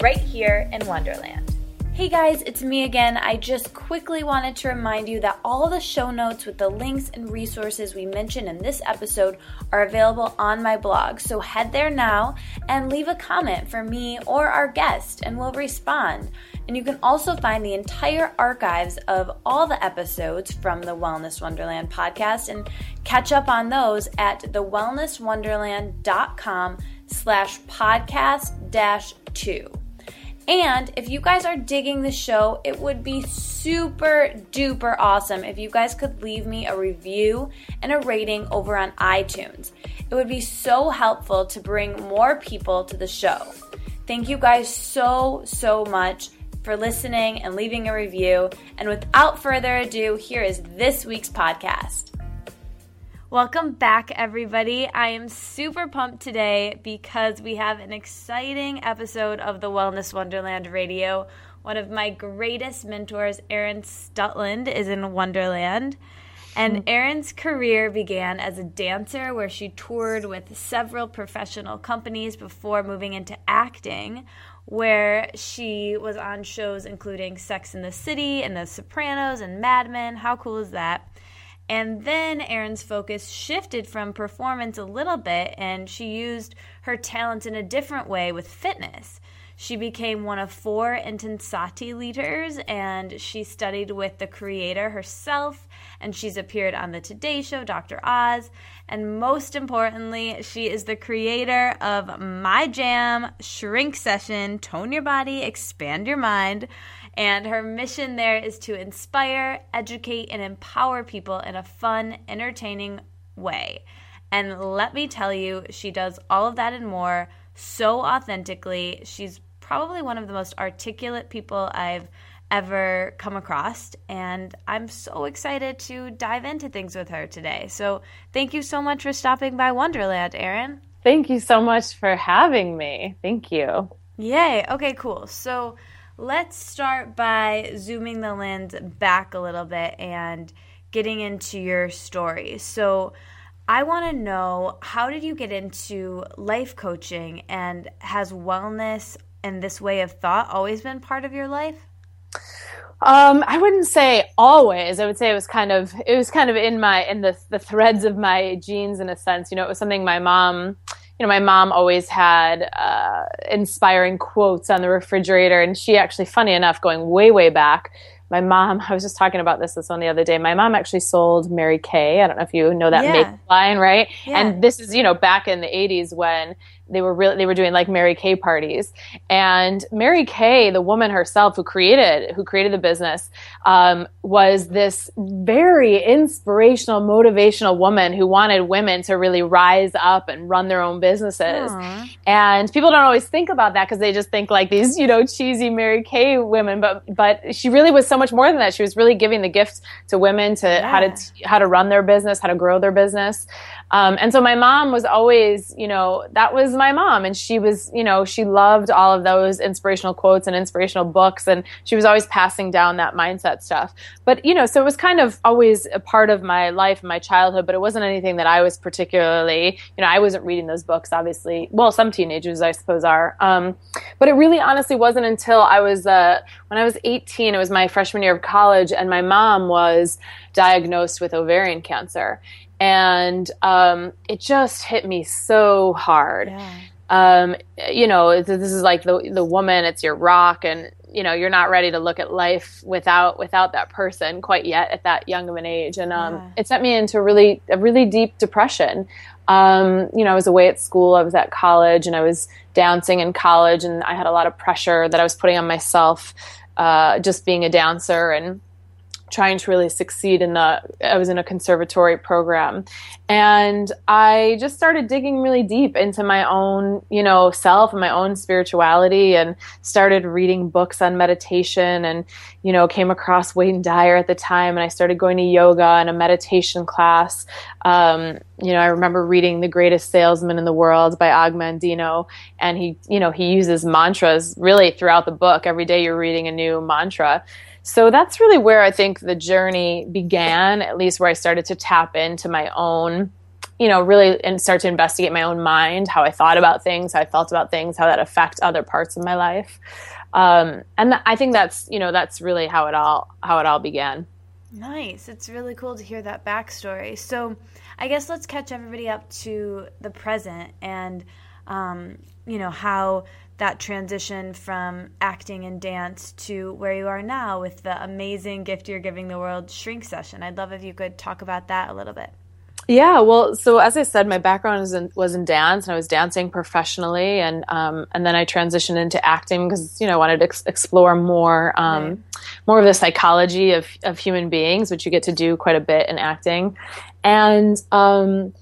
right here in Wonderland. Hey guys, it's me again. I just quickly wanted to remind you that all the show notes with the links and resources we mentioned in this episode are available on my blog. So head there now and leave a comment for me or our guest, and we'll respond. And you can also find the entire archives of all the episodes from the Wellness Wonderland podcast and catch up on those at thewellnesswonderland.com slash podcast dash two. And if you guys are digging the show, it would be super duper awesome if you guys could leave me a review and a rating over on iTunes. It would be so helpful to bring more people to the show. Thank you guys so, so much for listening and leaving a review. And without further ado, here is this week's podcast. Welcome back, everybody. I am super pumped today because we have an exciting episode of the Wellness Wonderland Radio. One of my greatest mentors, Erin Stutland, is in Wonderland. And hmm. Erin's career began as a dancer where she toured with several professional companies before moving into acting, where she was on shows including Sex and the City and The Sopranos and Mad Men. How cool is that? And then Erin's focus shifted from performance a little bit, and she used her talents in a different way with fitness. She became one of four Intensati leaders, and she studied with the creator herself, and she's appeared on The Today Show, Dr. Oz, and most importantly, she is the creator of My Jam, Shrink Session, Tone Your Body, Expand Your Mind and her mission there is to inspire, educate, and empower people in a fun, entertaining way. And let me tell you, she does all of that and more so authentically. She's probably one of the most articulate people I've ever come across. And I'm so excited to dive into things with her today. So thank you so much for stopping by Wonderland, Erin. Thank you so much for having me. Thank you. Yay. Okay, cool. So Let's start by zooming the lens back a little bit and getting into your story. So, I want to know how did you get into life coaching and has wellness and this way of thought always been part of your life? Um, I wouldn't say always. I would say it was kind of it was kind of in my in the the threads of my genes in a sense. You know, it was something my mom you know, my mom always had uh, inspiring quotes on the refrigerator, and she actually, funny enough, going way, way back, my mom, I was just talking about this this one the other day. My mom actually sold Mary Kay. I don't know if you know that yeah. line, right? Yeah. And this is, you know, back in the 80s when they were really they were doing like Mary Kay parties, and Mary Kay, the woman herself who created who created the business, um, was this very inspirational, motivational woman who wanted women to really rise up and run their own businesses. Aww. And people don't always think about that because they just think like these, you know, cheesy Mary Kay women, but but she really was so much more than that. She was really giving the gift to women to yeah. how to how to run their business, how to grow their business. Um, and so my mom was always, you know, that was my mom. And she was, you know, she loved all of those inspirational quotes and inspirational books. And she was always passing down that mindset stuff. But, you know, so it was kind of always a part of my life my childhood, but it wasn't anything that I was particularly, you know, I wasn't reading those books, obviously. Well, some teenagers, I suppose, are. Um, but it really honestly wasn't until I was, uh, when I was 18, it was my freshman year of college, and my mom was diagnosed with ovarian cancer and um, it just hit me so hard. Yeah. Um, you know, this is like the the woman. It's your rock, and you know you're not ready to look at life without without that person quite yet at that young of an age. And um, yeah. it sent me into really a really deep depression. Um, you know, I was away at school, I was at college, and I was dancing in college, and I had a lot of pressure that I was putting on myself, uh, just being a dancer and trying to really succeed in the I was in a conservatory program and I just started digging really deep into my own, you know, self and my own spirituality and started reading books on meditation and you know, came across Wayne Dyer at the time and I started going to yoga and a meditation class. Um, you know, I remember reading The Greatest Salesman in the World by Og Mandino and he, you know, he uses mantras really throughout the book. Every day you're reading a new mantra. So that's really where I think the journey began, at least where I started to tap into my own, you know, really and start to investigate my own mind, how I thought about things, how I felt about things, how that affect other parts of my life. Um, and th- I think that's, you know, that's really how it all, how it all began. Nice. It's really cool to hear that backstory. So I guess let's catch everybody up to the present and, um, you know, how that transition from acting and dance to where you are now with the amazing gift you're giving the world shrink session. I'd love if you could talk about that a little bit. Yeah, well, so as I said, my background was in, was in dance, and I was dancing professionally, and um, and then I transitioned into acting because you know I wanted to ex- explore more um, right. more of the psychology of of human beings, which you get to do quite a bit in acting, and um,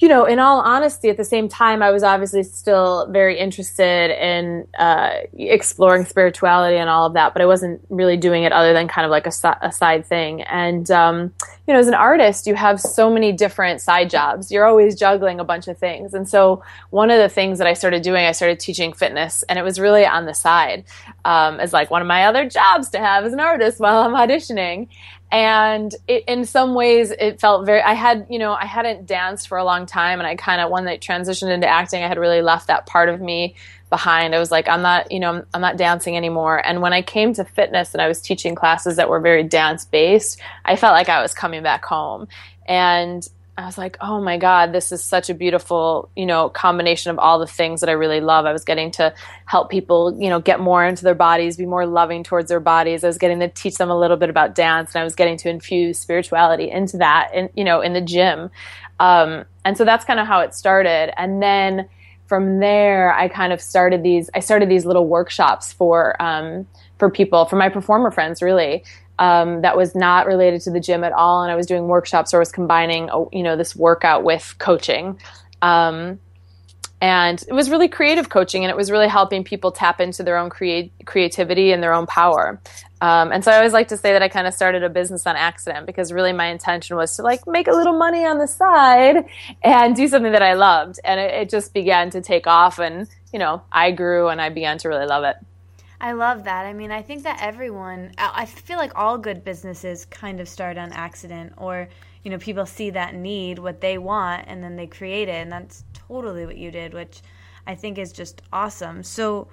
you know, in all honesty, at the same time, I was obviously still very interested in uh, exploring spirituality and all of that, but I wasn't really doing it other than kind of like a, a side thing. And, um, you know, as an artist, you have so many different side jobs. You're always juggling a bunch of things. And so, one of the things that I started doing, I started teaching fitness, and it was really on the side um, as like one of my other jobs to have as an artist while I'm auditioning and it, in some ways it felt very i had you know i hadn't danced for a long time and i kind of when I transitioned into acting i had really left that part of me behind. I was like i'm not you know I'm, I'm not dancing anymore. And when i came to fitness and i was teaching classes that were very dance based i felt like i was coming back home. And I was like, oh my God, this is such a beautiful, you know, combination of all the things that I really love. I was getting to help people, you know, get more into their bodies, be more loving towards their bodies. I was getting to teach them a little bit about dance and I was getting to infuse spirituality into that and, you know, in the gym. Um, and so that's kind of how it started. And then from there, I kind of started these, I started these little workshops for, um, for people, for my performer friends, really um, that was not related to the gym at all, and I was doing workshops or was combining, oh, you know, this workout with coaching. Um, and it was really creative coaching, and it was really helping people tap into their own create- creativity and their own power. Um, and so I always like to say that I kind of started a business on accident because really my intention was to like make a little money on the side and do something that I loved. And it, it just began to take off, and you know, I grew and I began to really love it. I love that. I mean, I think that everyone, I feel like all good businesses kind of start on accident, or, you know, people see that need, what they want, and then they create it. And that's totally what you did, which I think is just awesome. So,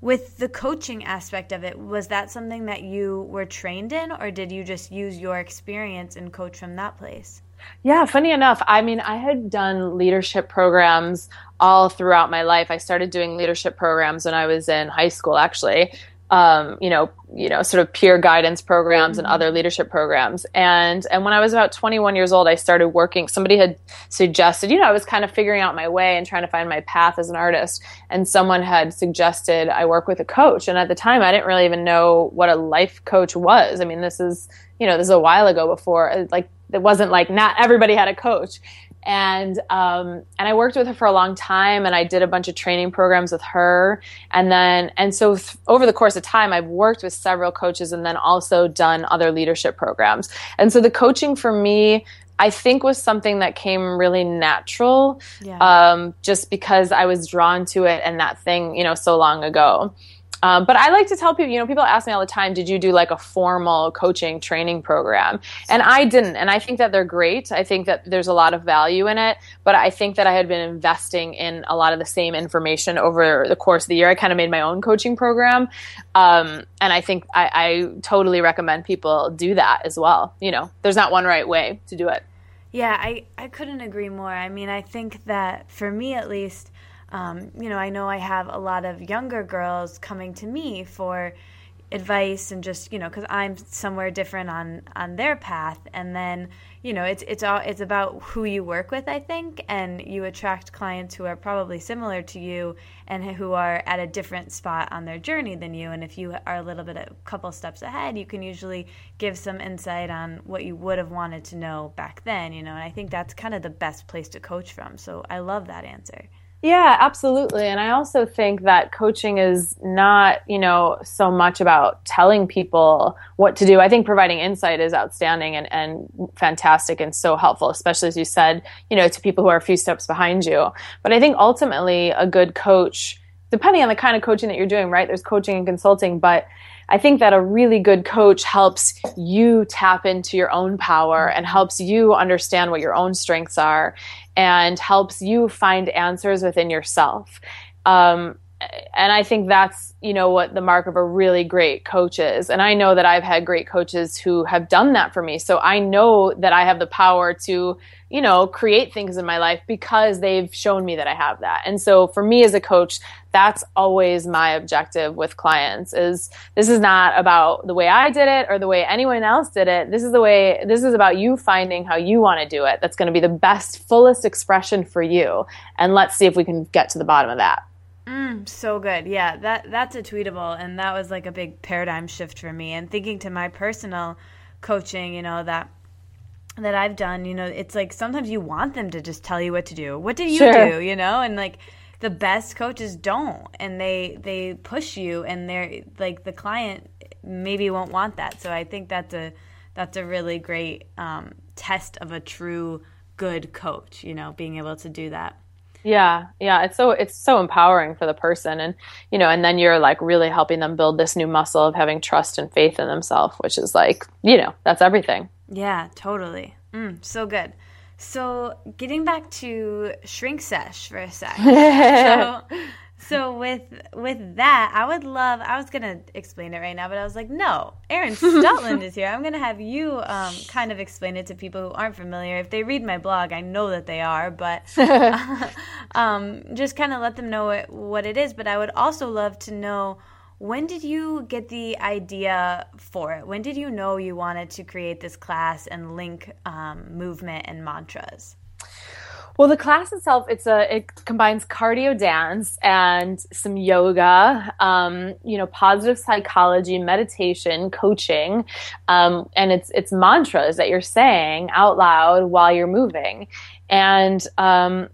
with the coaching aspect of it, was that something that you were trained in, or did you just use your experience and coach from that place? Yeah, funny enough, I mean, I had done leadership programs all throughout my life. I started doing leadership programs when I was in high school, actually. Um, you know, you know, sort of peer guidance programs and mm-hmm. other leadership programs. And and when I was about 21 years old, I started working. Somebody had suggested, you know, I was kind of figuring out my way and trying to find my path as an artist. And someone had suggested I work with a coach. And at the time, I didn't really even know what a life coach was. I mean, this is, you know, this is a while ago before like it wasn't like not everybody had a coach and um, and I worked with her for a long time, and I did a bunch of training programs with her, and then and so th- over the course of time, I've worked with several coaches, and then also done other leadership programs, and so the coaching for me. I think was something that came really natural, yeah. um, just because I was drawn to it and that thing, you know, so long ago. Um, but I like to tell people, you know, people ask me all the time, did you do like a formal coaching training program? And I didn't. And I think that they're great. I think that there's a lot of value in it. But I think that I had been investing in a lot of the same information over the course of the year. I kind of made my own coaching program. Um, and I think I, I totally recommend people do that as well. You know, there's not one right way to do it. Yeah, I, I couldn't agree more. I mean, I think that for me at least, um, you know, I know I have a lot of younger girls coming to me for, advice and just you know because I'm somewhere different on on their path, and then you know it's it's all it's about who you work with i think and you attract clients who are probably similar to you and who are at a different spot on their journey than you. And if you are a little bit a couple steps ahead you can usually give some insight on what you would have wanted to know back then you know. And i think that's kind of the best place to coach from. So i love that answer yeah, absolutely. And I also think that coaching is not, you know, so much about telling people what to do. I think providing insight is outstanding and, and fantastic and so helpful, especially as you said, you know, to people who are a few steps behind you. But I think ultimately a good coach, depending on the kind of coaching that you're doing, right? There's coaching and consulting, but I think that a really good coach helps you tap into your own power and helps you understand what your own strengths are and helps you find answers within yourself. Um, and I think that's, you know, what the mark of a really great coach is. And I know that I've had great coaches who have done that for me. So I know that I have the power to, you know, create things in my life because they've shown me that I have that. And so for me as a coach, that's always my objective with clients is this is not about the way I did it or the way anyone else did it. This is the way this is about you finding how you want to do it. That's going to be the best fullest expression for you. And let's see if we can get to the bottom of that. Mm, so good. Yeah, that that's a tweetable and that was like a big paradigm shift for me and thinking to my personal coaching, you know, that that I've done, you know, it's like sometimes you want them to just tell you what to do. What did you sure. do, you know? And like the best coaches don't and they they push you and they're like the client maybe won't want that. So I think that's a that's a really great um, test of a true good coach, you know, being able to do that. Yeah, yeah, it's so it's so empowering for the person and you know, and then you're like really helping them build this new muscle of having trust and faith in themselves, which is like, you know, that's everything. Yeah, totally. Mm, so good. So, getting back to shrink sesh for a sec. so, so with with that, I would love. I was gonna explain it right now, but I was like, no. Erin Stutland is here. I'm gonna have you um, kind of explain it to people who aren't familiar. If they read my blog, I know that they are, but um, just kind of let them know what, what it is. But I would also love to know when did you get the idea for it? When did you know you wanted to create this class and link um, movement and mantras? Well, the class itself, it's a it combines cardio dance and some yoga, um, you know, positive psychology, meditation, coaching, um, and it's it's mantras that you're saying out loud while you're moving, and um,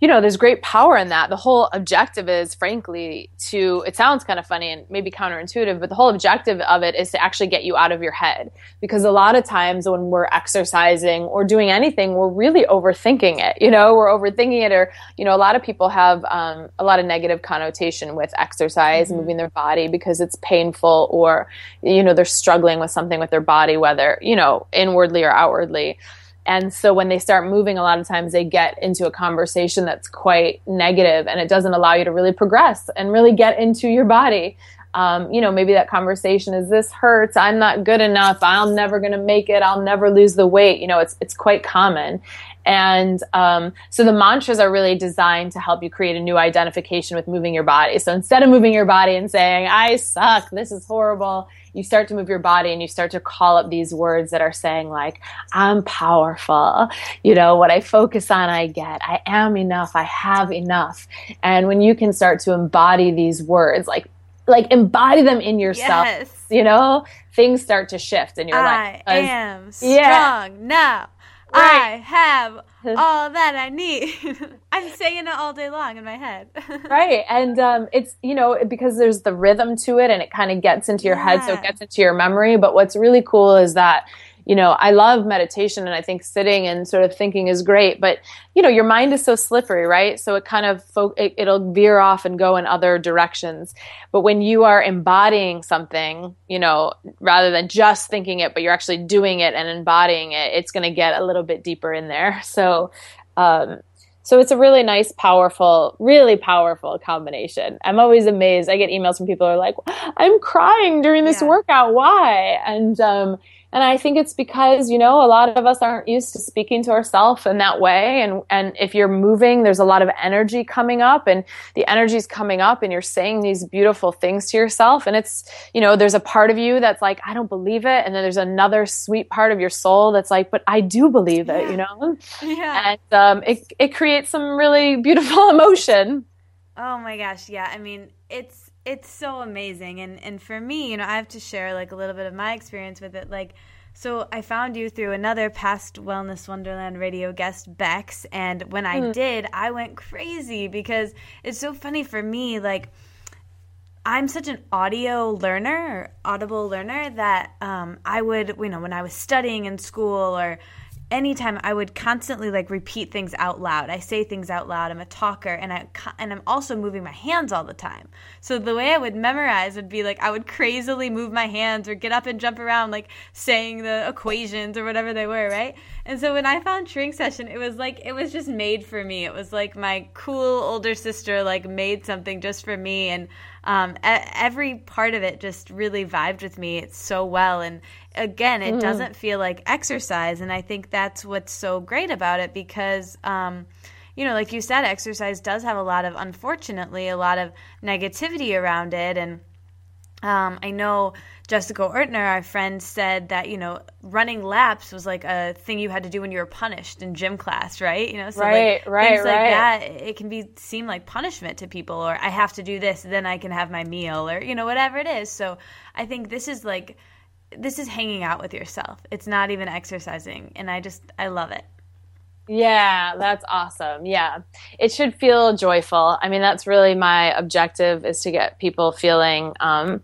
you know, there's great power in that. The whole objective is, frankly, to, it sounds kind of funny and maybe counterintuitive, but the whole objective of it is to actually get you out of your head. Because a lot of times when we're exercising or doing anything, we're really overthinking it. You know, we're overthinking it, or, you know, a lot of people have um, a lot of negative connotation with exercise, mm-hmm. moving their body because it's painful or, you know, they're struggling with something with their body, whether, you know, inwardly or outwardly. And so when they start moving, a lot of times they get into a conversation that's quite negative and it doesn't allow you to really progress and really get into your body. Um, you know, maybe that conversation is this hurts. I'm not good enough. I'm never going to make it. I'll never lose the weight. You know, it's, it's quite common. And um, so the mantras are really designed to help you create a new identification with moving your body. So instead of moving your body and saying, I suck, this is horrible, you start to move your body and you start to call up these words that are saying like i'm powerful you know what i focus on i get i am enough i have enough and when you can start to embody these words like like embody them in yourself yes. you know things start to shift and you're I like i am strong yeah. now Right. I have all that I need. I'm saying it all day long in my head. right. And um, it's, you know, because there's the rhythm to it and it kind of gets into your yeah. head, so it gets into your memory. But what's really cool is that you know, I love meditation and I think sitting and sort of thinking is great, but you know, your mind is so slippery, right? So it kind of fo- it, it'll veer off and go in other directions. But when you are embodying something, you know, rather than just thinking it, but you're actually doing it and embodying it, it's going to get a little bit deeper in there. So, um, so it's a really nice, powerful, really powerful combination. I'm always amazed. I get emails from people who are like, "I'm crying during this yeah. workout. Why?" And um, and I think it's because, you know, a lot of us aren't used to speaking to ourselves in that way. And, and if you're moving, there's a lot of energy coming up and the energy's coming up and you're saying these beautiful things to yourself. And it's, you know, there's a part of you that's like, I don't believe it. And then there's another sweet part of your soul that's like, but I do believe it, yeah. you know? Yeah. And um, it, it creates some really beautiful emotion. Oh my gosh. Yeah. I mean, it's, it's so amazing. And and for me you know i have to share like a little bit of my experience with it. Like so i found you through another past wellness wonderland radio guest bex. And when i mm. did i went crazy because it's so funny for me like I'm such an audio learner or audible learner that um, I would, you know, when I was studying in school or anytime I would constantly like repeat things out loud. I say things out loud. I'm a talker and I and I'm also moving my hands all the time. So the way I would memorize would be like I would crazily move my hands or get up and jump around like saying the equations or whatever they were, right? And so when I found Shrink Session, it was like it was just made for me. It was like my cool older sister like made something just for me and um, every part of it just really vibed with me so well and again, it mm. doesn't feel like exercise. And I think that's what's so great about it because, um, you know, like you said, exercise does have a lot of, unfortunately, a lot of negativity around it. And um, I know Jessica Ortner, our friend, said that, you know, running laps was like a thing you had to do when you were punished in gym class, right? You know, so right, like, right, things right. like that, it can be seem like punishment to people, or I have to do this, then I can have my meal, or, you know, whatever it is. So I think this is like, this is hanging out with yourself. It's not even exercising. And I just, I love it. Yeah, that's awesome. Yeah. It should feel joyful. I mean, that's really my objective is to get people feeling, um,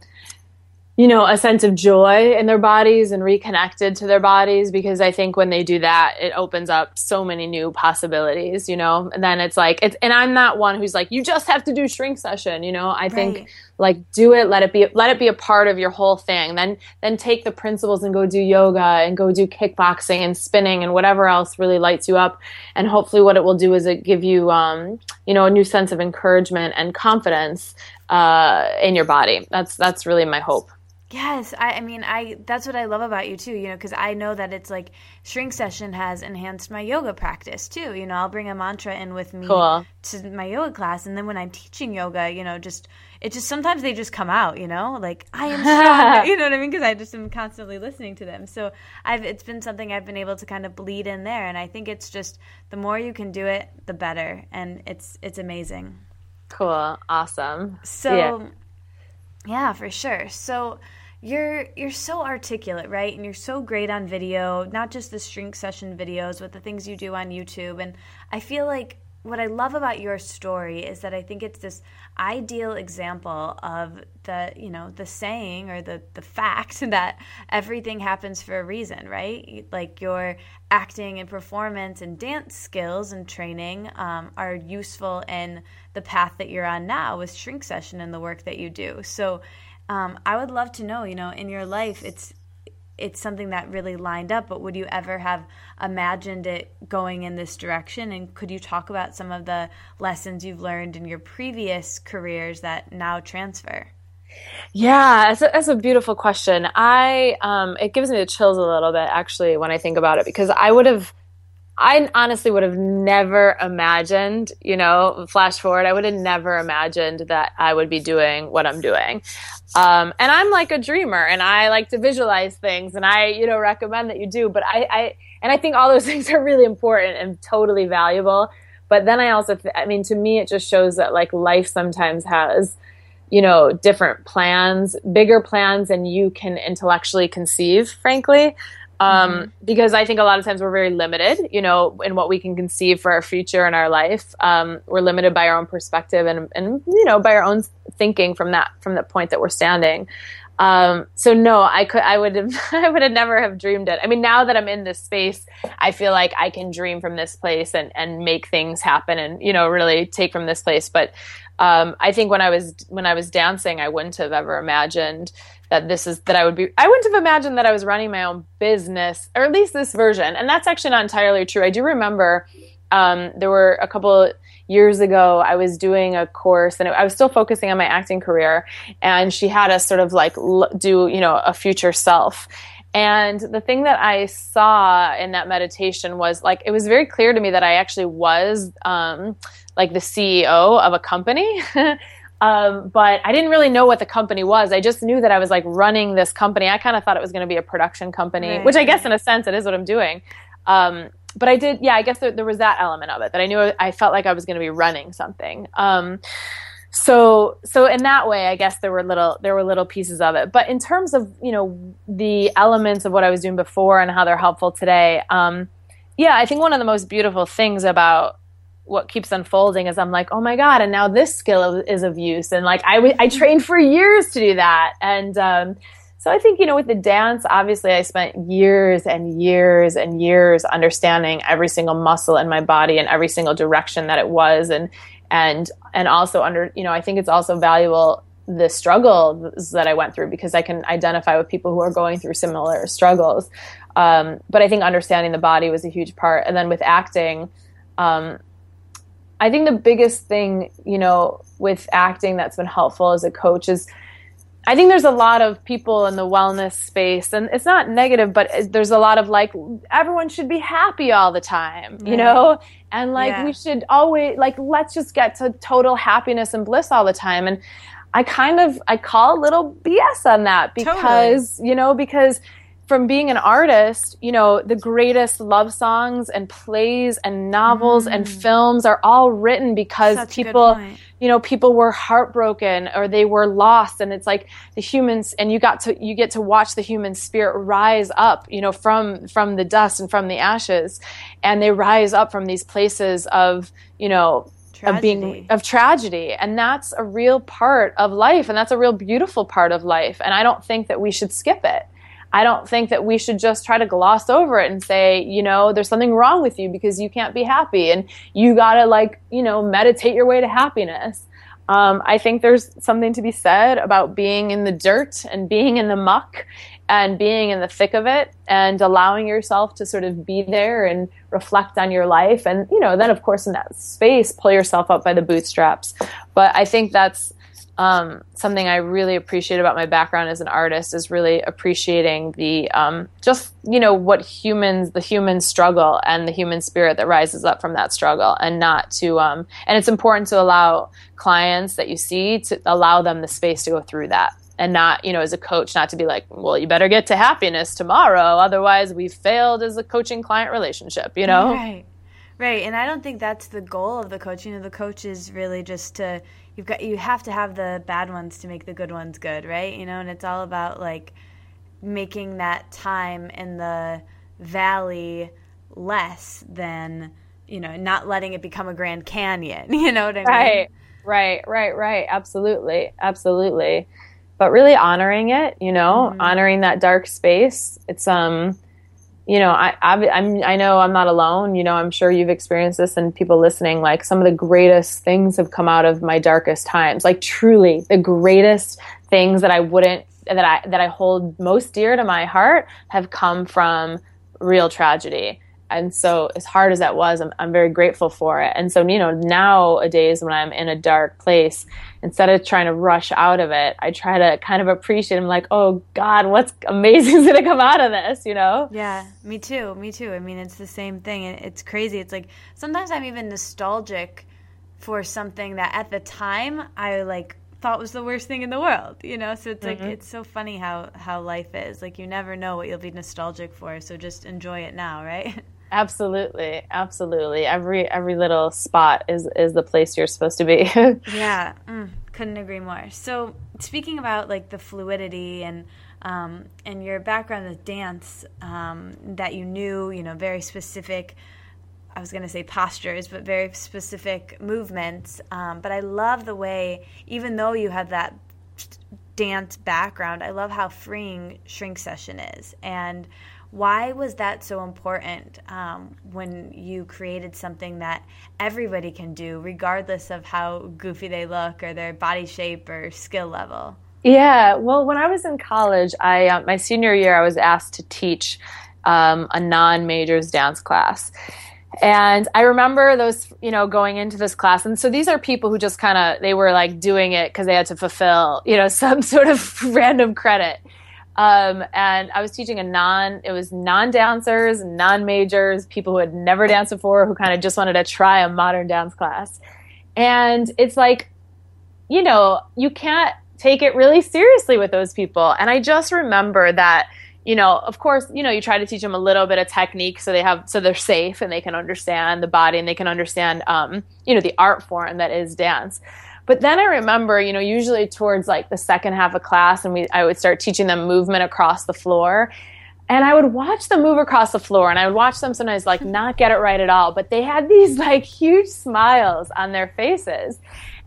you know, a sense of joy in their bodies and reconnected to their bodies because I think when they do that, it opens up so many new possibilities, you know? And then it's like, it's, and I'm not one who's like, you just have to do shrink session, you know? I think right. Like do it, let it be, let it be a part of your whole thing. Then, then take the principles and go do yoga and go do kickboxing and spinning and whatever else really lights you up. And hopefully what it will do is it give you, um, you know, a new sense of encouragement and confidence, uh, in your body. That's, that's really my hope. Yes, I, I mean, I that's what I love about you too. You know, because I know that it's like shrink session has enhanced my yoga practice too. You know, I'll bring a mantra in with me cool. to my yoga class, and then when I'm teaching yoga, you know, just it just sometimes they just come out. You know, like I am strong. you know what I mean? Because I just am constantly listening to them. So I've it's been something I've been able to kind of bleed in there, and I think it's just the more you can do it, the better, and it's it's amazing. Cool, awesome. So. Yeah. Yeah, for sure. So you're you're so articulate, right? And you're so great on video, not just the shrink session videos, but the things you do on YouTube. And I feel like what I love about your story is that I think it's this ideal example of the, you know, the saying or the the fact that everything happens for a reason, right? Like your acting and performance and dance skills and training um, are useful in the path that you're on now with shrink session and the work that you do. So um, I would love to know, you know, in your life, it's it's something that really lined up, but would you ever have imagined it going in this direction? And could you talk about some of the lessons you've learned in your previous careers that now transfer? Yeah, that's a, that's a beautiful question. I um, it gives me the chills a little bit actually when I think about it because I would have I honestly would have never imagined, you know, flash forward, I would have never imagined that I would be doing what I'm doing. Um, and I'm like a dreamer and I like to visualize things and I, you know, recommend that you do. But I, I and I think all those things are really important and totally valuable. But then I also, th- I mean, to me, it just shows that like life sometimes has, you know, different plans, bigger plans than you can intellectually conceive, frankly. Um, mm-hmm. because I think a lot of times we're very limited, you know, in what we can conceive for our future and our life. Um, we're limited by our own perspective and, and, you know, by our own thinking from that, from the point that we're standing. Um, so no, I could, I would have, I would have never have dreamed it. I mean, now that I'm in this space, I feel like I can dream from this place and, and make things happen and, you know, really take from this place. But, um, I think when I was, when I was dancing, I wouldn't have ever imagined, that this is that I would be I wouldn't have imagined that I was running my own business or at least this version. And that's actually not entirely true. I do remember um, there were a couple years ago I was doing a course and I was still focusing on my acting career and she had us sort of like do you know a future self. And the thing that I saw in that meditation was like, it was very clear to me that I actually was um, like the CEO of a company. um, but I didn't really know what the company was. I just knew that I was like running this company. I kind of thought it was going to be a production company, right. which I guess in a sense it is what I'm doing. Um, but I did, yeah, I guess there, there, was that element of it that I knew I felt like I was going to be running something. Um, so so in that way i guess there were little there were little pieces of it but in terms of you know the elements of what i was doing before and how they're helpful today um, yeah i think one of the most beautiful things about what keeps unfolding is i'm like oh my god and now this skill is of use. And like i, w- I trained for years to do that. And um, so i think you know with the dance obviously i spent years and years and years understanding every single muscle in my body and every single direction that it was. And and and also under you know i think it's also valuable the struggles that i went through because i can identify with people who are going through similar struggles. Um, but i think understanding the body was a huge part. And then with acting um, i think the biggest thing you know with acting that's been helpful as a coach is I think there's a lot of people in the wellness space, and it's not negative, but there's a lot of like everyone should be happy all the time, you know, and like yeah. we should always like let's just get to total happiness and bliss all the time. And I kind of I call a little BS on that because totally. you know because from being an artist, you know, the greatest love songs and plays and novels mm. and films are all written because Such people, you know, people were heartbroken or they were lost. And it's like the humans and you got to you get to watch the human spirit rise up, you know, from from the dust and from the ashes. And they rise up from these places of, you know, Tragedy. of being of tragedy. And that's a real part of life. And that's a real beautiful part of life. And i don't think that we should skip it I don't think that we should just try to gloss over it and say, you know, there's something wrong with you because you can't be happy and you gotta like, you know, meditate your way to happiness. Um, I think there's something to be said about being in the dirt and being in the muck and being in the thick of it and allowing yourself to sort of be there and reflect on your life. And, you know, then of course in that space, pull yourself up by the bootstraps. But I think that's, um, something I really appreciate about my background as an artist is really appreciating the um, just you know what humans the human struggle and the human spirit that rises up from that struggle and not to um, and it's important to allow clients that you see to allow them the space to go through that and not you know as a coach not to be like well you better get to happiness tomorrow otherwise we failed as a coaching client relationship you know? Right. Right. And I don't think that's the goal of the coach you know the coach is really just to you've got you have to have the bad ones to make the good ones good, right? You know, and it's all about like making that time in the valley less than you know, not letting it become a Grand Canyon. You know what I mean? Right, right, right, right. Absolutely, absolutely. But really honoring it, you know, mm-hmm. honoring that dark space. It's um you know, I, I, I'm, I know I'm not alone. You know, I'm sure you've experienced this and people listening, like some of the greatest things have come out of my darkest times. Like truly the greatest things that I wouldn't, that I, that I hold most dear to my heart have come from real tragedy and so as hard as that was I'm, I'm very grateful for it. And so you know nowadays when i'm in a dark place instead of trying to rush out of it i try to kind of appreciate i'm like oh god what's amazing is going to come out of this you know? Yeah me too me too. I mean it's the same thing. It's crazy. It's like sometimes i'm even nostalgic for something that at the time i like thought was the worst thing in the world you know? So it's mm-hmm. like it's so funny how how life is. Like you never know what you'll be nostalgic for. So just enjoy it now right Absolutely, absolutely. Every every little spot is is the place you're supposed to be. yeah, mm, couldn't agree more. So speaking about like the fluidity and um, and your background with dance um, that you knew, you know, very specific. I was going to say postures, but very specific movements. Um, but I love the way, even though you have that dance background, I love how freeing shrink session is. And why was that so important um, when you created something that everybody can do, regardless of how goofy they look or their body shape or skill level? Yeah, well, when I was in college, I uh, my senior year, I was asked to teach um, a non-majors dance class. And I remember those, you know, going into this class. And so these are people who just kind of, they were like doing it because they had to fulfill, you know, some sort of random credit. Um, and I was teaching a non, it was non dancers, non majors, people who had never danced before, who kind of just wanted to try a modern dance class. And it's like, you know, you can't take it really seriously with those people. And I just remember that, you know, of course, you know, you try to teach them a little bit of technique so they have, so they're safe and they can understand the body and they can understand, um, you know, the art form that is dance. But then I remember, you know, usually towards like the second half of class, and we, I would start teaching them movement across the floor. And I would watch them move across the floor, and I would watch them sometimes like not get it right at all, but they had these like huge smiles on their faces.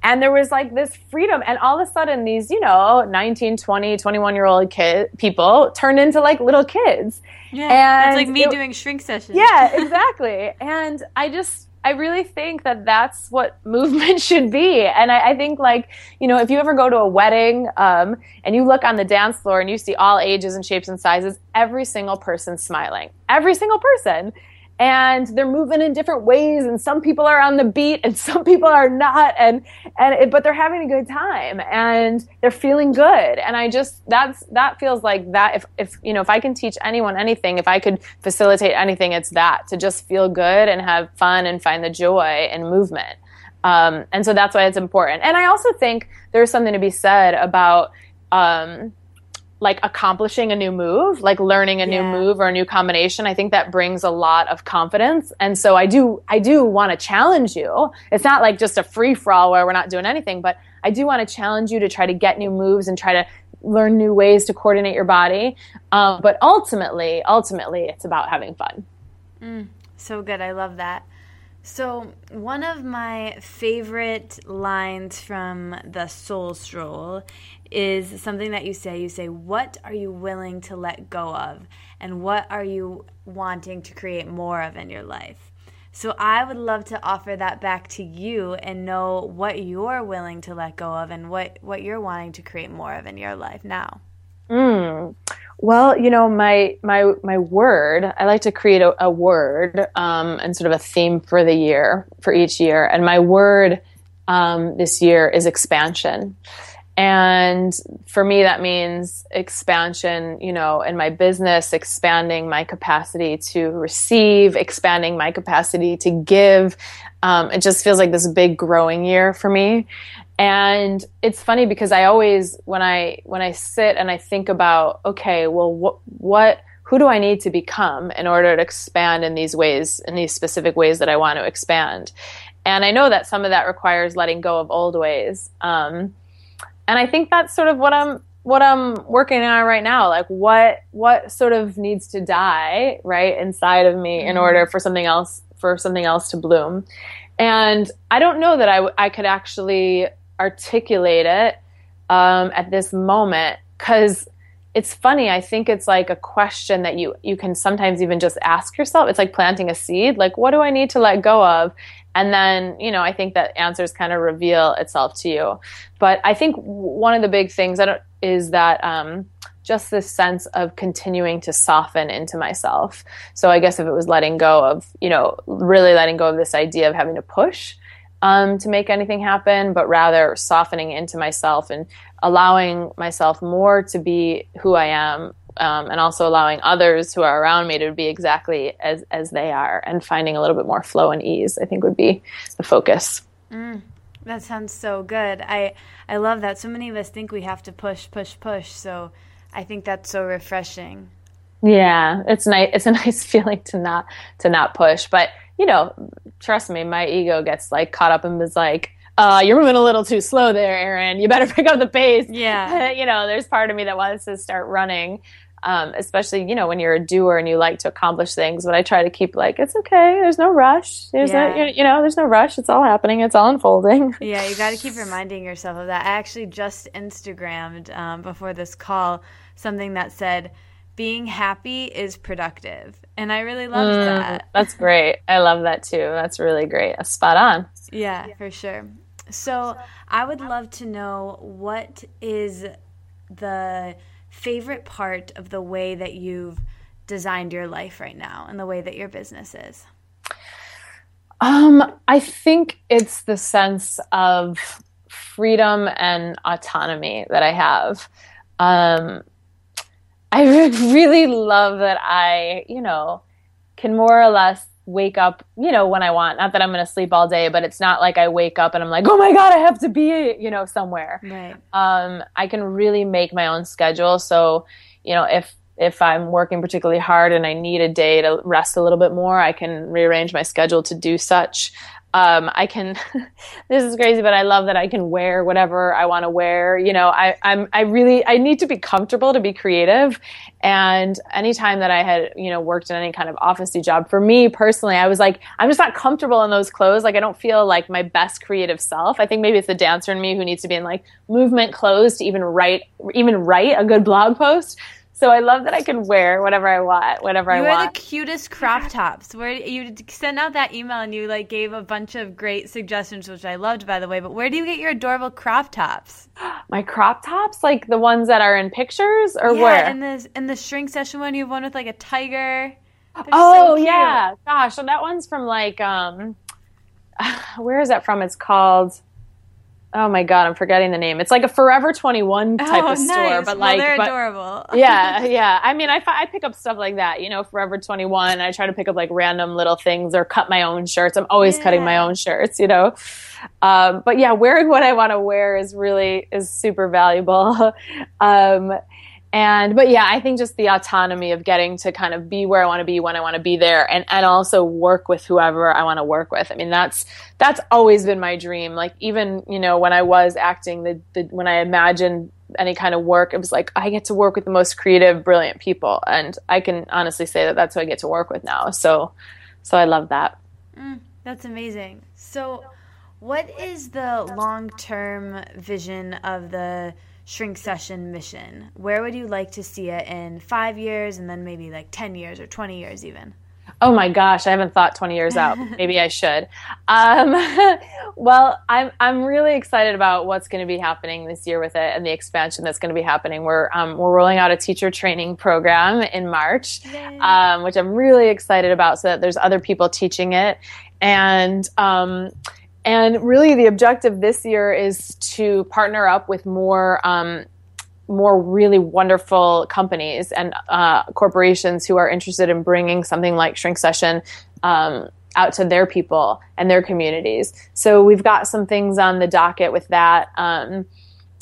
And there was like this freedom. And all of a sudden these you know 19 20 21 year old kid people turned into like little kids. Yeah and it's like me it, doing shrink sessions. Yeah exactly. And i just i really think that that's what movement should be. And I, I think like you know if you ever go to a wedding um, and you look on the dance floor and you see all ages and shapes and sizes every single person smiling. Every single person and they're moving in different ways and some people are on the beat and some people are not and and it, but they're having a good time and they're feeling good. And i just that's that feels like that if if you know if i can teach anyone anything if i could facilitate anything it's that to just feel good and have fun and find the joy in movement. Um, and so that's why it's important. And i also think there's something to be said about um, like accomplishing a new move, like learning a yeah. new move or a new combination, I think that brings a lot of confidence. And so I do, I do want to challenge you. It's not like just a free for all where we're not doing anything, but I do want to challenge you to try to get new moves and try to learn new ways to coordinate your body. Um, but ultimately, ultimately, it's about having fun. Mm, so good. I love that. So, one of my favorite lines from the Soul Stroll is something that you say. You say, What are you willing to let go of? And what are you wanting to create more of in your life? So, I would love to offer that back to you and know what you're willing to let go of and what, what you're wanting to create more of in your life now. Mm. Well, you know, my my my word. I like to create a, a word um, and sort of a theme for the year for each year. And my word um, this year is expansion. And for me, that means expansion, you know, in my business, expanding my capacity to receive, expanding my capacity to give. Um, it just feels like this big growing year for me and it's funny because i always when i when i sit and i think about okay well what what who do i need to become in order to expand in these ways in these specific ways that i want to expand? And i know that some of that requires letting go of old ways. Um, and i think that's sort of what i'm what i'm working on right now. Like what what sort of needs to die right inside of me in mm-hmm. order for something else for something else to bloom? And I don't know that I, w- I could actually articulate it um, at this moment because it's funny i think it's like a question that you you can sometimes even just ask yourself. It's like planting a seed like what do i need to let go of? And then you know i think that answers kind of reveal itself to you. But i think one of the big things that is that um, just this sense of continuing to soften into myself. So i guess if it was letting go of you know really letting go of this idea of having to push um, to make anything happen, but rather softening into myself and allowing myself more to be who I am, um, and also allowing others who are around me to be exactly as as they are, and finding a little bit more flow and ease. I think would be the focus. Mm, that sounds so good. I I love that. So many of us think we have to push, push, push. So I think that's so refreshing. Yeah, it's nice. It's a nice feeling to not to not push, but you know, trust me, my ego gets like caught up and was like, uh, you're moving a little too slow there, Erin. You better pick up the pace. Yeah. you know, there's part of me that wants to start running. Um, especially, you know, when you're a doer and you like to accomplish things, but I try to keep like, it's okay. There's no rush. There's yeah. no, you know, there's no rush. It's all happening. It's all unfolding. Yeah. You got to keep reminding yourself of that. I actually just Instagrammed, um, before this call something that said, being happy is productive. And I really love mm, that. That's great. I love that too. That's really great. Spot on. Yeah, yeah, for sure. So I would love to know what is the favorite part of the way that you've designed your life right now and the way that your business is? Um, I think it's the sense of freedom and autonomy that I have. Um, I really love that I, you know, can more or less wake up, you know, when I want. Not that I'm going to sleep all day, but it's not like I wake up and I'm like, oh my God, I have to be, you know, somewhere. Right. Um, I can really make my own schedule. So, you know, if, if I'm working particularly hard and I need a day to rest a little bit more, I can rearrange my schedule to do such um, I can, this is crazy, but I love that I can wear whatever I want to wear. You know, I, I'm, I really, I need to be comfortable to be creative. And anytime that I had, you know, worked in any kind of officey job, for me personally, I was like, I'm just not comfortable in those clothes. Like, I don't feel like my best creative self. I think maybe it's the dancer in me who needs to be in like movement clothes to even write, even write a good blog post. So I love that I can wear whatever I want, whatever you I want. You are the cutest crop tops. Where you sent out that email and you like gave a bunch of great suggestions, which I loved, by the way. But where do you get your adorable crop tops? My crop tops, like the ones that are in pictures, or yeah, where? in the in the shrink session one, you have one with like a tiger. They're oh so yeah, gosh, so that one's from like um, where is that from? It's called oh my god, I'm forgetting the name. It's like a Forever 21 type oh, of store, nice. but like well, they're but, adorable. yeah, yeah. I mean, I, I pick up stuff like that, you know, Forever 21. I try to pick up like random little things or cut my own shirts. I'm always yeah. cutting my own shirts, you know. Um, but yeah, wearing what I want to wear is really is super valuable. um, and but yeah i think just the autonomy of getting to kind of be where i want to be when i want to be there and and also work with whoever i want to work with. I mean that's that's always been my dream. Like even you know when i was acting the, the when i imagined any kind of work it was like i get to work with the most creative brilliant people. And i can honestly say that that's who i get to work with now. So so i love that. Mm, that's amazing. So what is the long-term vision of the shrink session mission? Where would you like to see it in five years and then maybe like 10 years or 20 years even? Oh my gosh, I haven't thought 20 years out. Maybe I should. Um, well, I'm, I'm really excited about what's going to be happening this year with it and the expansion that's going to be happening. We're, um, we're rolling out a teacher training program in March, um, which I'm really excited about so that there's other people teaching it. And, um, and really, the objective this year is to partner up with more. Um, more really wonderful companies and uh, corporations who are interested in bringing something like Shrink Session um, out to their people and their communities. So we've got some things on the docket with that, um,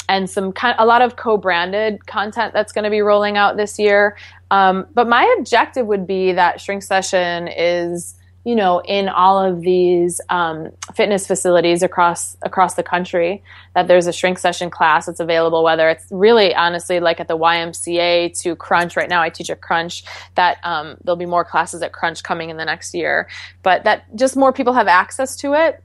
and some kind, a lot of co-branded content that's going to be rolling out this year. Um, but my objective would be that Shrink Session is you know, in all of these um, fitness facilities across across the country, that there's a shrink session class that's available. Whether it's really honestly like at the YMCA to Crunch. Right now, I teach at Crunch. That um, there'll be more classes at Crunch coming in the next year, but that just more people have access to it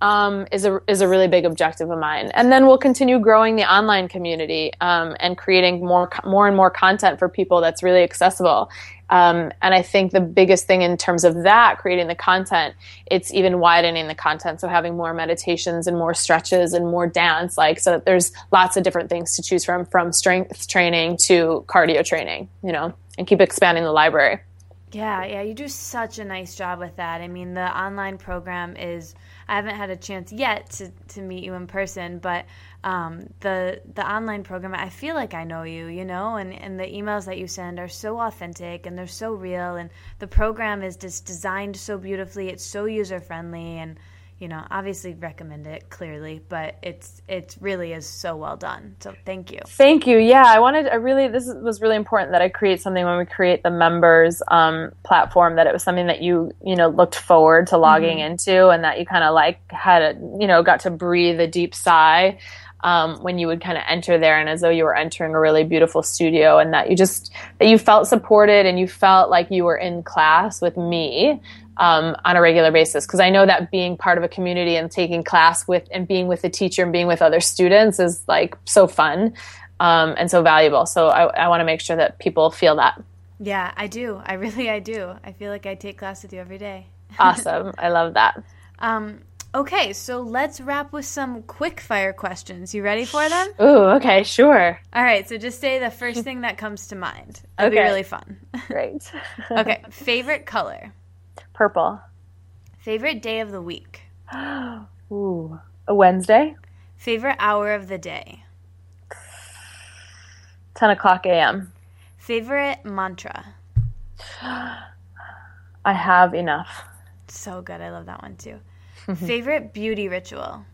um, is a is a really big objective of mine. And then we'll continue growing the online community um, and creating more more and more content for people that's really accessible. Um, and I think the biggest thing in terms of that, creating the content, it's even widening the content. So having more meditations and more stretches and more dance, like so that there's lots of different things to choose from, from strength training to cardio training, you know, and keep expanding the library. Yeah, yeah, you do such a nice job with that. I mean, the online program is I haven't had a chance yet to, to meet you in person, but um, the the online program, I feel like I know you, you know, and, and the emails that you send are so authentic and they're so real, and the program is just designed so beautifully. It's so user friendly, and you know, obviously recommend it clearly, but it's it really is so well done. So thank you. Thank you. Yeah, I wanted. I really this was really important that I create something when we create the members um, platform that it was something that you you know looked forward to logging mm-hmm. into and that you kind of like had a, you know got to breathe a deep sigh. Um, when you would kind of enter there and as though you were entering a really beautiful studio and that you just that you felt supported and you felt like you were in class with me um, on a regular basis because I know that being part of a community and taking class with and being with the teacher and being with other students is like so fun um, and so valuable. So I, I want to make sure that people feel that. Yeah, I do. I really I do. I feel like I take class with you every day. awesome. I love that. Um, okay, so let's wrap with some quick fire questions. You ready for them? Ooh, okay, sure. All right, so just say the first thing that comes to mind. It'll okay. be really fun. Great. okay, favorite color? Purple. Favorite day of the week? Ooh, a Wednesday. Favorite hour of the day? 10 o'clock a.m. Favorite mantra? I have enough. So good. I love that one too. Mm-hmm. Favorite beauty ritual?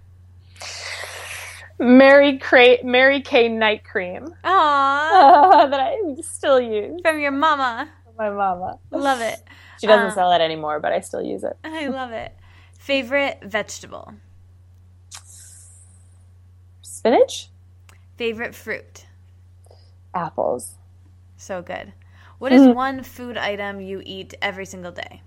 Mary Kay, Mary Kay night cream Aww. Uh, that I still use. From your mama. My mama. Love it. She doesn't Um, sell it anymore, but I still use it. I love it. Favorite vegetable? Spinach, Favorite fruit? apples. So good. What is mm-hmm. one food item you eat every single day?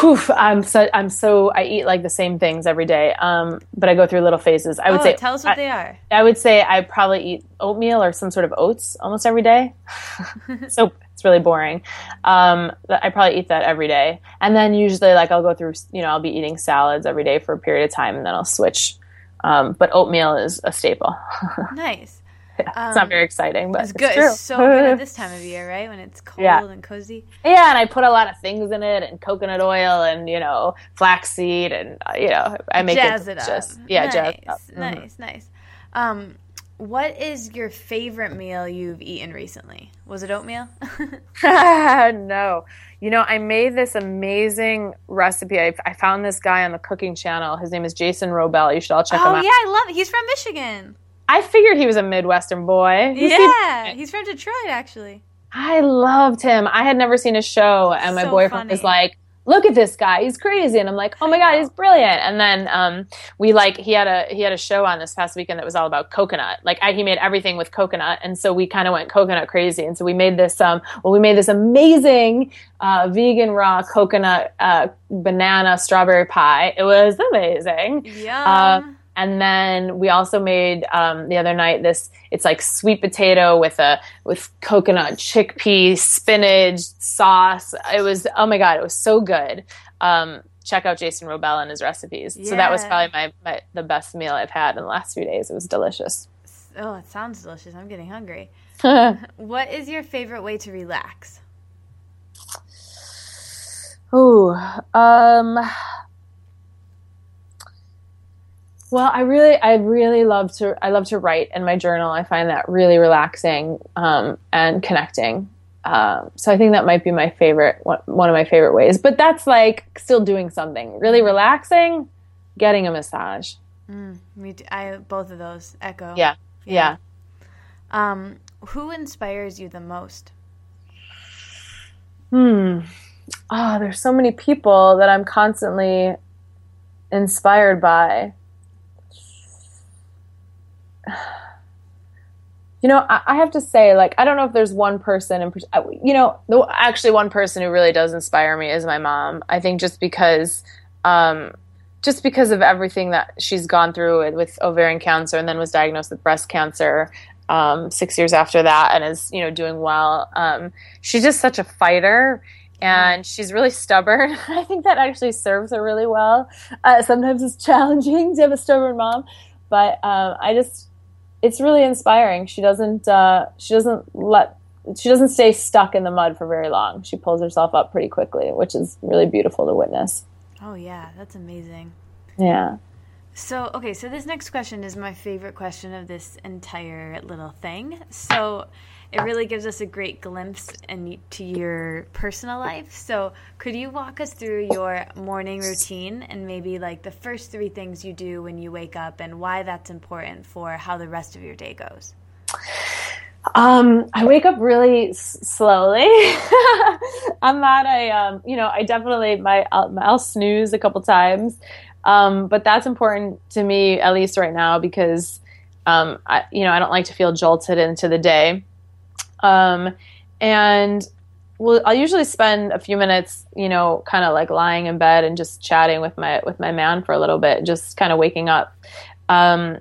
Whew, I'm so I'm so I eat like the same things every day. Um, but I go through little phases. I would oh, say tell us what I, they are. I would say I probably eat oatmeal or some sort of oats almost every day. so it's really boring. Um, I probably eat that every day, and then usually like I'll go through. You know, I'll be eating salads every day for a period of time, and then I'll switch. Um, but oatmeal is a staple. Nice. it's not very exciting, but It's it's, good. true. It's so good at this time of year, right? When it's cold Yeah. and cozy. Yeah, and I put a lot of things in it, and coconut oil, and you know, flaxseed, and uh, you know, I make jazz it it up. just yeah, nice, jazz it up. Mhm. Nice, nice. Um, what is your favorite meal you've eaten recently? Was it oatmeal? no, you know, I made this amazing recipe. I, I found this guy on the cooking channel. His name is Jason Wrobel. You should all check him out. oh out. yeah, I love it. He's from Michigan. I figured he was a Midwestern boy. He seemed- Yeah, he's from Detroit actually. I loved him. I had never seen a show, and my So boyfriend was like, "Look at this guy, he's crazy," and I'm like, "Oh my god, he's brilliant!" And then um, we like he had a he had a show on this past weekend that was all about coconut. Like I, he made everything with coconut, and so we kind of went coconut crazy, and so we made this um well we made this amazing uh, vegan raw coconut uh, banana strawberry pie. It was amazing. Yum. And then we also made um, the other night this. It's like sweet potato with a with coconut chickpea spinach sauce. It was oh my god, it was so good. Um, check out Jason Wrobel and his recipes. So that was probably my, my the best meal I've had in the last few days. It was delicious. oh, it sounds delicious. I'm getting hungry. What is your favorite way to relax? Ooh, um, well, I really, I really love to, I love to write in my journal. I find that really relaxing um, and connecting. Um, so I think that might be my favorite, one, of my favorite ways. But that's like still doing something really relaxing, getting a massage. Me too. I both of those echo. Yeah, yeah. Um, who inspires you the most? Hmm. Oh, there's so many people that I'm constantly inspired by. You know, I, I have to say, like, I don't know if there's one person, in, you know, the, actually, one person who really does inspire me is my mom. I think just because, um, just because of everything that she's gone through with, with ovarian cancer and then was diagnosed with breast cancer um, six years after that and is, you know, doing well. Um, she's just such a fighter and she's really stubborn. I think that actually serves her really well. Uh, sometimes it's challenging to have a stubborn mom, but um, I just it's really inspiring. She doesn't uh, she doesn't let she doesn't stay stuck in the mud for very long. She pulls herself up pretty quickly, which is really beautiful to witness. Oh yeah, that's amazing. Yeah. So, okay, so this next question is my favorite question of this entire little thing. So, it really gives us a great glimpse into your personal life. So, could you walk us through your morning routine and maybe like the first three things you do when you wake up and why that's important for how the rest of your day goes? Um, I wake up really s- slowly. I'm not a, um, you know, I definitely my I'll, I'll snooze a couple times, um, but that's important to me at least right now because, um, I, you know, I don't like to feel jolted into the day, um, and well, I'll usually spend a few minutes, you know, kind of like lying in bed and just chatting with my with my man for a little bit, just kind of waking up. Um,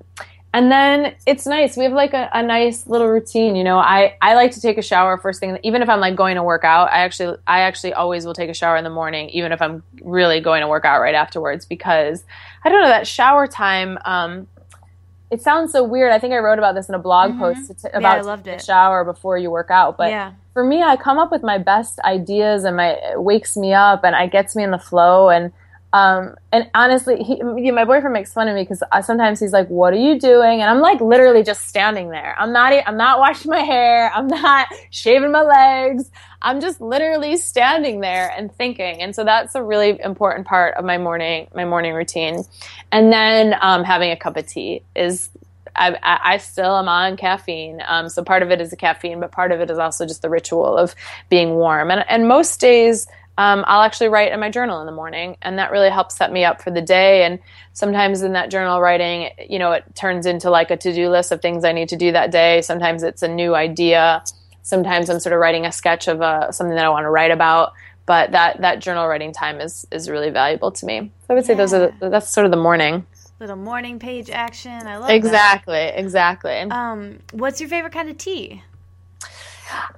and then it's nice. We have like a, a nice little routine. You know, I, I like to take a shower first thing. Even if I'm like going to work out, I actually I actually always will take a shower in the morning, even if I'm really going to work out right afterwards, because I don't know that shower time. Um, it sounds so weird. I think I wrote about this in a blog post Mm-hmm. I about loved taking a it. shower before you work out. But yeah. for me, I come up with my best ideas and my it wakes me up and it gets me in the flow and Um, and honestly, he, my boyfriend makes fun of me because sometimes he's like, "What are you doing?" And I'm like, literally just standing there. I'm not. I'm not washing my hair. I'm not shaving my legs. I'm just literally standing there and thinking. And so that's a really important part of my morning my morning routine. And then um, having a cup of tea is I, I, still am on caffeine. Um, so part of it is the caffeine, but part of it is also just the ritual of being warm. And, and most days, um, I'll actually write in my journal in the morning, and that really helps set me up for the day. And sometimes in that journal writing, you know, it turns into like a to do list of things I need to do that day. Sometimes it's a new idea. Sometimes I'm sort of writing a sketch of uh, something that I want to write about. But that that journal writing time is is really valuable to me. So I would say yeah. those are the, that's sort of the morning little morning page action. I love exactly, that. exactly. Um, what's your favorite kind of tea?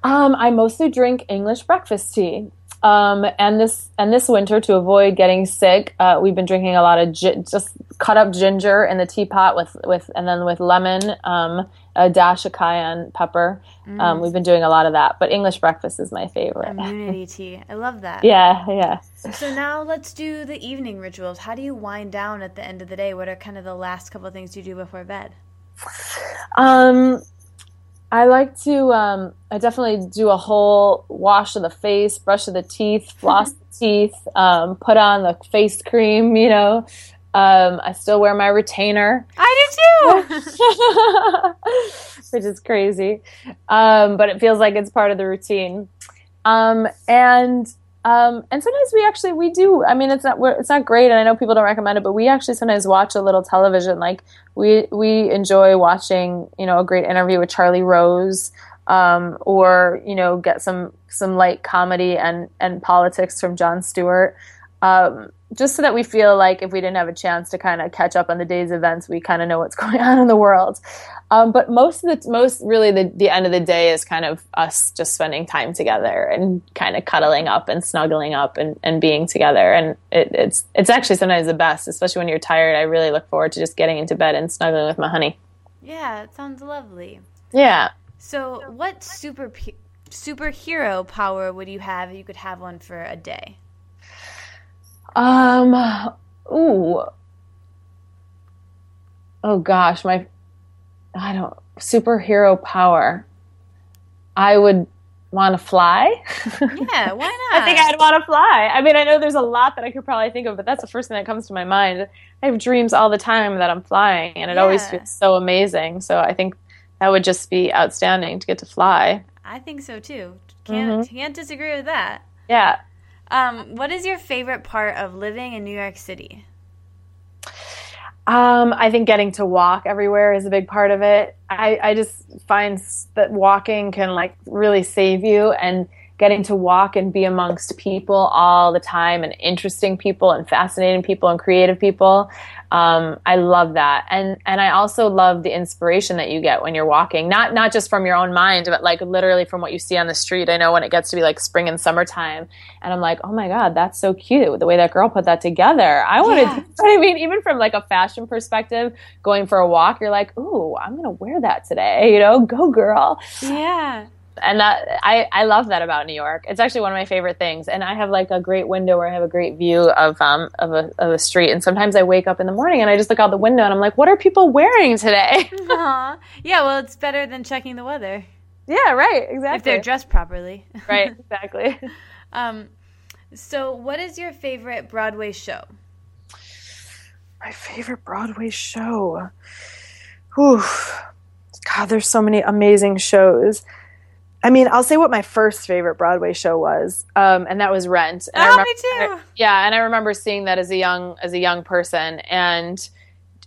Um, I mostly drink English breakfast tea. Um, and this and this winter, to avoid getting sick, uh, we've been drinking a lot of gi- just cut up ginger in the teapot with with and then with lemon, um, a dash of cayenne pepper. Um, mm. we've been doing a lot of that, but English breakfast is my favorite. Immunity tea, I love that. Yeah, yeah. So now let's do the evening rituals. How do you wind down at the end of the day? What are kind of the last couple of things you do before bed? Um, I like to. Um, I definitely do a whole wash of the face, brush of the teeth, floss the teeth, um, put on the face cream. You know, um, I still wear my retainer. I do too, which is crazy, um, but it feels like it's part of the routine. Um, and um, and sometimes we actually we do. I mean, it's not it's not great, and I know people don't recommend it, but we actually sometimes watch a little television. Like we we enjoy watching, you know, a great interview with Charlie Rose, um, or you know, get some some light comedy and and politics from Jon Stewart. Um, just so that we feel like if we didn't have a chance to kind of catch up on the day's events, we kind of know what's going on in the world. Um, but most of the most really the, the end of the day is kind of us just spending time together and kind of cuddling up and snuggling up and, and being together. And it, it's it's actually sometimes the best, especially when you're tired. I really look forward to just getting into bed and snuggling with my honey. Yeah, it sounds lovely. Yeah. So, what super superhero power would you have if you could have one for a day? Um, ooh. Oh gosh, my, I don't, superhero power. I would want to fly. Yeah, why not? I think I'd want to fly. I mean, I know there's a lot that I could probably think of, but that's the first thing that comes to my mind. I have dreams all the time that I'm flying, and it yeah. always feels so amazing. So I think that would just be outstanding to get to fly. I think so too. Can't mm-hmm. can't disagree with that. Yeah. Um, what is your favorite part of living in New York City? Um, I think getting to walk everywhere is a big part of it. I, I just find that walking can like really save you and getting to walk and be amongst people all the time and interesting people and fascinating people and creative people. Um, I love that. And, and I also love the inspiration that you get when you're walking, not, not just from your own mind, but like literally from what you see on the street. I know when it gets to be like spring and summertime and I'm like, oh my God, that's so cute. The way that girl put that together. I want to, I mean, even from like a fashion perspective, going for a walk, you're like, ooh, I'm going to wear that today, you know, go girl. Yeah and that I, I love that about New York. It's actually one of my favorite things. And I have like a great window where I have a great view of um of a of a street. And sometimes I wake up in the morning and I just look out the window and I'm like, what are people wearing today? Aww. Yeah, well, it's better than checking the weather. Yeah, right. Exactly. If they're dressed properly. right. Exactly. um, so what is your favorite Broadway show? My favorite Broadway show. Oof. God, there's so many amazing shows. I mean, I'll say what my first favorite Broadway show was, um, and that was Rent. And oh, I remember, me too. Yeah, and I remember seeing that as a young as a young person, and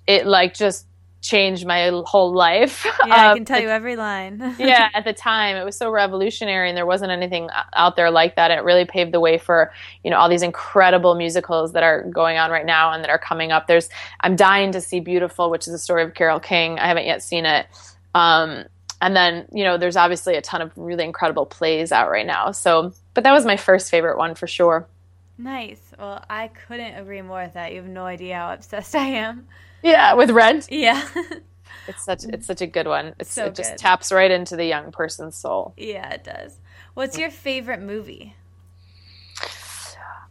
it like just changed my whole life. Yeah, um, I can tell you every line. yeah, at the time it was so revolutionary, and there wasn't anything out there like that. It really paved the way for you know all these incredible musicals that are going on right now and that are coming up. There's I'm dying to see Beautiful, which is the story of Carole King. I haven't yet seen it. Um, and then you know there's obviously a ton of really incredible plays out right now. So but that was my first favorite one for sure. Nice. Well i couldn't agree more with that. You have no idea how obsessed i am. Yeah with rent? Yeah. It's such it's such a good one. It's, so it just good. taps right into the young person's soul. Yeah it does. What's your favorite movie?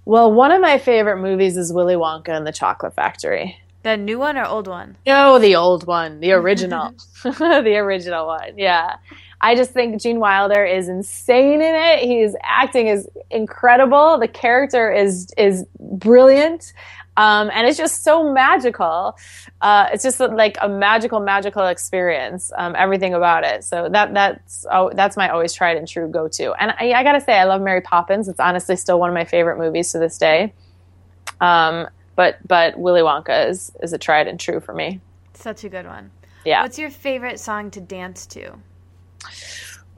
Well, one of my favorite movies is Willy Wonka and the Chocolate Factory. The new one or old one? No, the old one, the original, the original one. Yeah, I just think Gene Wilder is insane in it. His acting is incredible. The character is is brilliant. Um, and it's just so magical. Uh, it's just like a magical, magical experience. Um, everything about it. So that that's oh, that's my always tried and true go to. And I, I, gotta say, I love Mary Poppins. It's honestly still one of my favorite movies to this day. Um, but but Willy Wonka is is a tried and true for me. Such a good one. Yeah. What's your favorite song to dance to?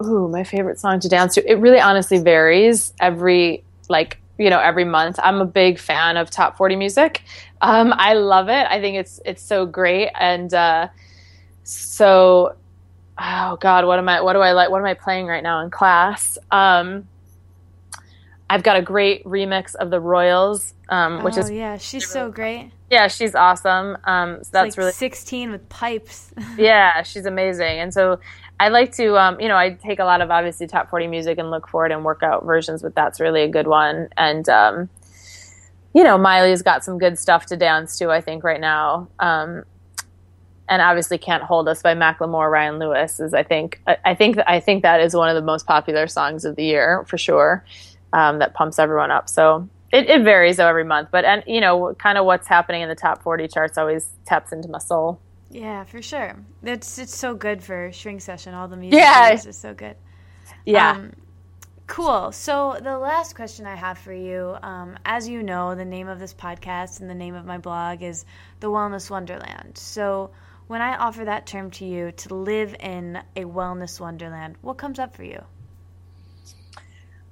Ooh, my favorite song to dance to. It really honestly varies every like you know every month. I'm a big fan of top 40 music. Um, I love it. I think it's it's so great and uh, so oh god, what am I what do I like what am I playing right now in class? Um, I've got a great remix of the Royals, um, which is oh, is yeah, she's so great. Yeah, she's awesome. Um, so that's like really 16 with pipes. yeah, she's amazing. And so I like to, um, you know, I take a lot of obviously top 40 music and look for it and work out versions, but that's really a good one. And, um, you know, Miley's got some good stuff to dance to, I think, right now. Um, and obviously can't hold us by Macklemore, Ryan Lewis is, I think, I, I think, I think that is one of the most popular songs of the year for sure. Um, that pumps everyone up. So it, it varies though every month, but and you know, kind of what's happening in the top 40 charts always taps into my soul. Yeah, for sure. It's it's so good for shrink session. All the music yeah. is so good. Yeah. Um, cool. So the last question I have for you, um, as you know, the name of this podcast and the name of my blog is the Wellness Wonderland. So when I offer that term to you to live in a wellness wonderland, what comes up for you?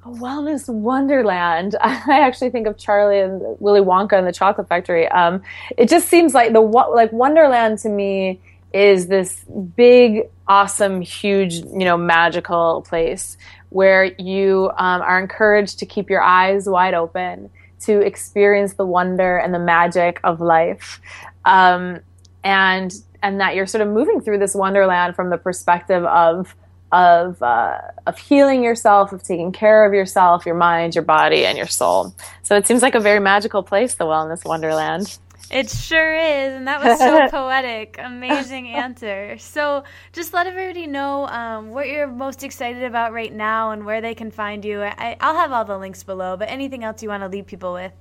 A wellness wonderland. I actually think of Charlie and Willy Wonka and the Chocolate Factory. Um, it just seems like the like Wonderland to me is this big, awesome, huge, you know, magical place where you um, are encouraged to keep your eyes wide open to experience the wonder and the magic of life, um, and and that you're sort of moving through this wonderland from the perspective of of uh, of healing yourself, of taking care of yourself, your mind, your body, and your soul. So it seems like a very magical place, the Wellness Wonderland. It sure is, and that was so poetic. Amazing answer. So, just let everybody know um, what you're most excited about right now and where they can find you. I, I'll have all the links below, but anything else you want to leave people with?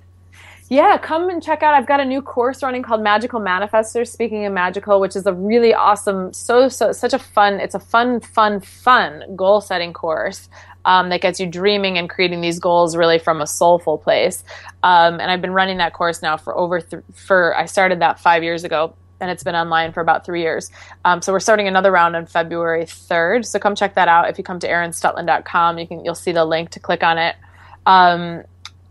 Yeah, come and check out. I've got a new course running called Magical Manifestors, Speaking of Magical, which is a really awesome, so, so, such a fun, it's a fun, fun, fun goal setting course. Um, that gets you dreaming and creating these goals really from a soulful place. Um, and I've been running that course now for over th- for I started that five years ago, and it's been online for about three years. Um, so we're starting another round on February third. So come check that out. If you come to erinstutland.com, you can you'll see the link to click on it. Um,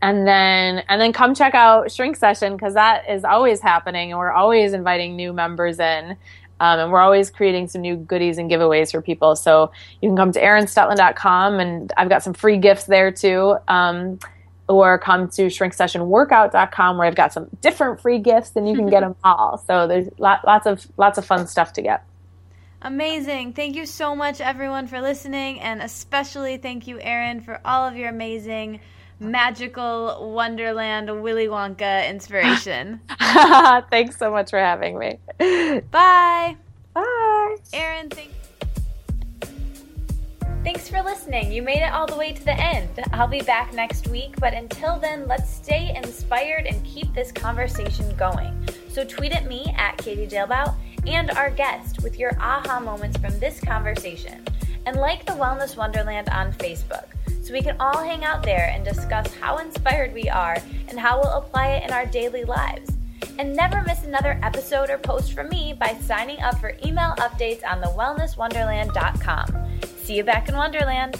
and then and then come check out shrink session because that is always happening and we're always inviting new members in um, and we're always creating some new goodies and giveaways for people so you can come to erinstutland.com and i've got some free gifts there too um, or come to shrinksessionworkout.com where i've got some different free gifts and you can get them all so there's lot, lots of lots of fun stuff to get Amazing. Thank you so much, everyone, for listening. And especially thank you, Erin, for all of your amazing magical Wonderland Willy Wonka inspiration. Thanks so much for having me. Bye. Bye. Erin, thank Thanks for listening. You made it all the way to the end. I'll be back next week, but until then, let's stay inspired and keep this conversation going. So tweet at me at Katie Dalebout and our guest with your aha moments from this conversation. And like the Wellness Wonderland on Facebook so we can all hang out there and discuss how inspired we are and how we'll apply it in our daily lives. And never miss another episode or post from me by signing up for email updates on thewellnesswonderland.com. See you back in Wonderland.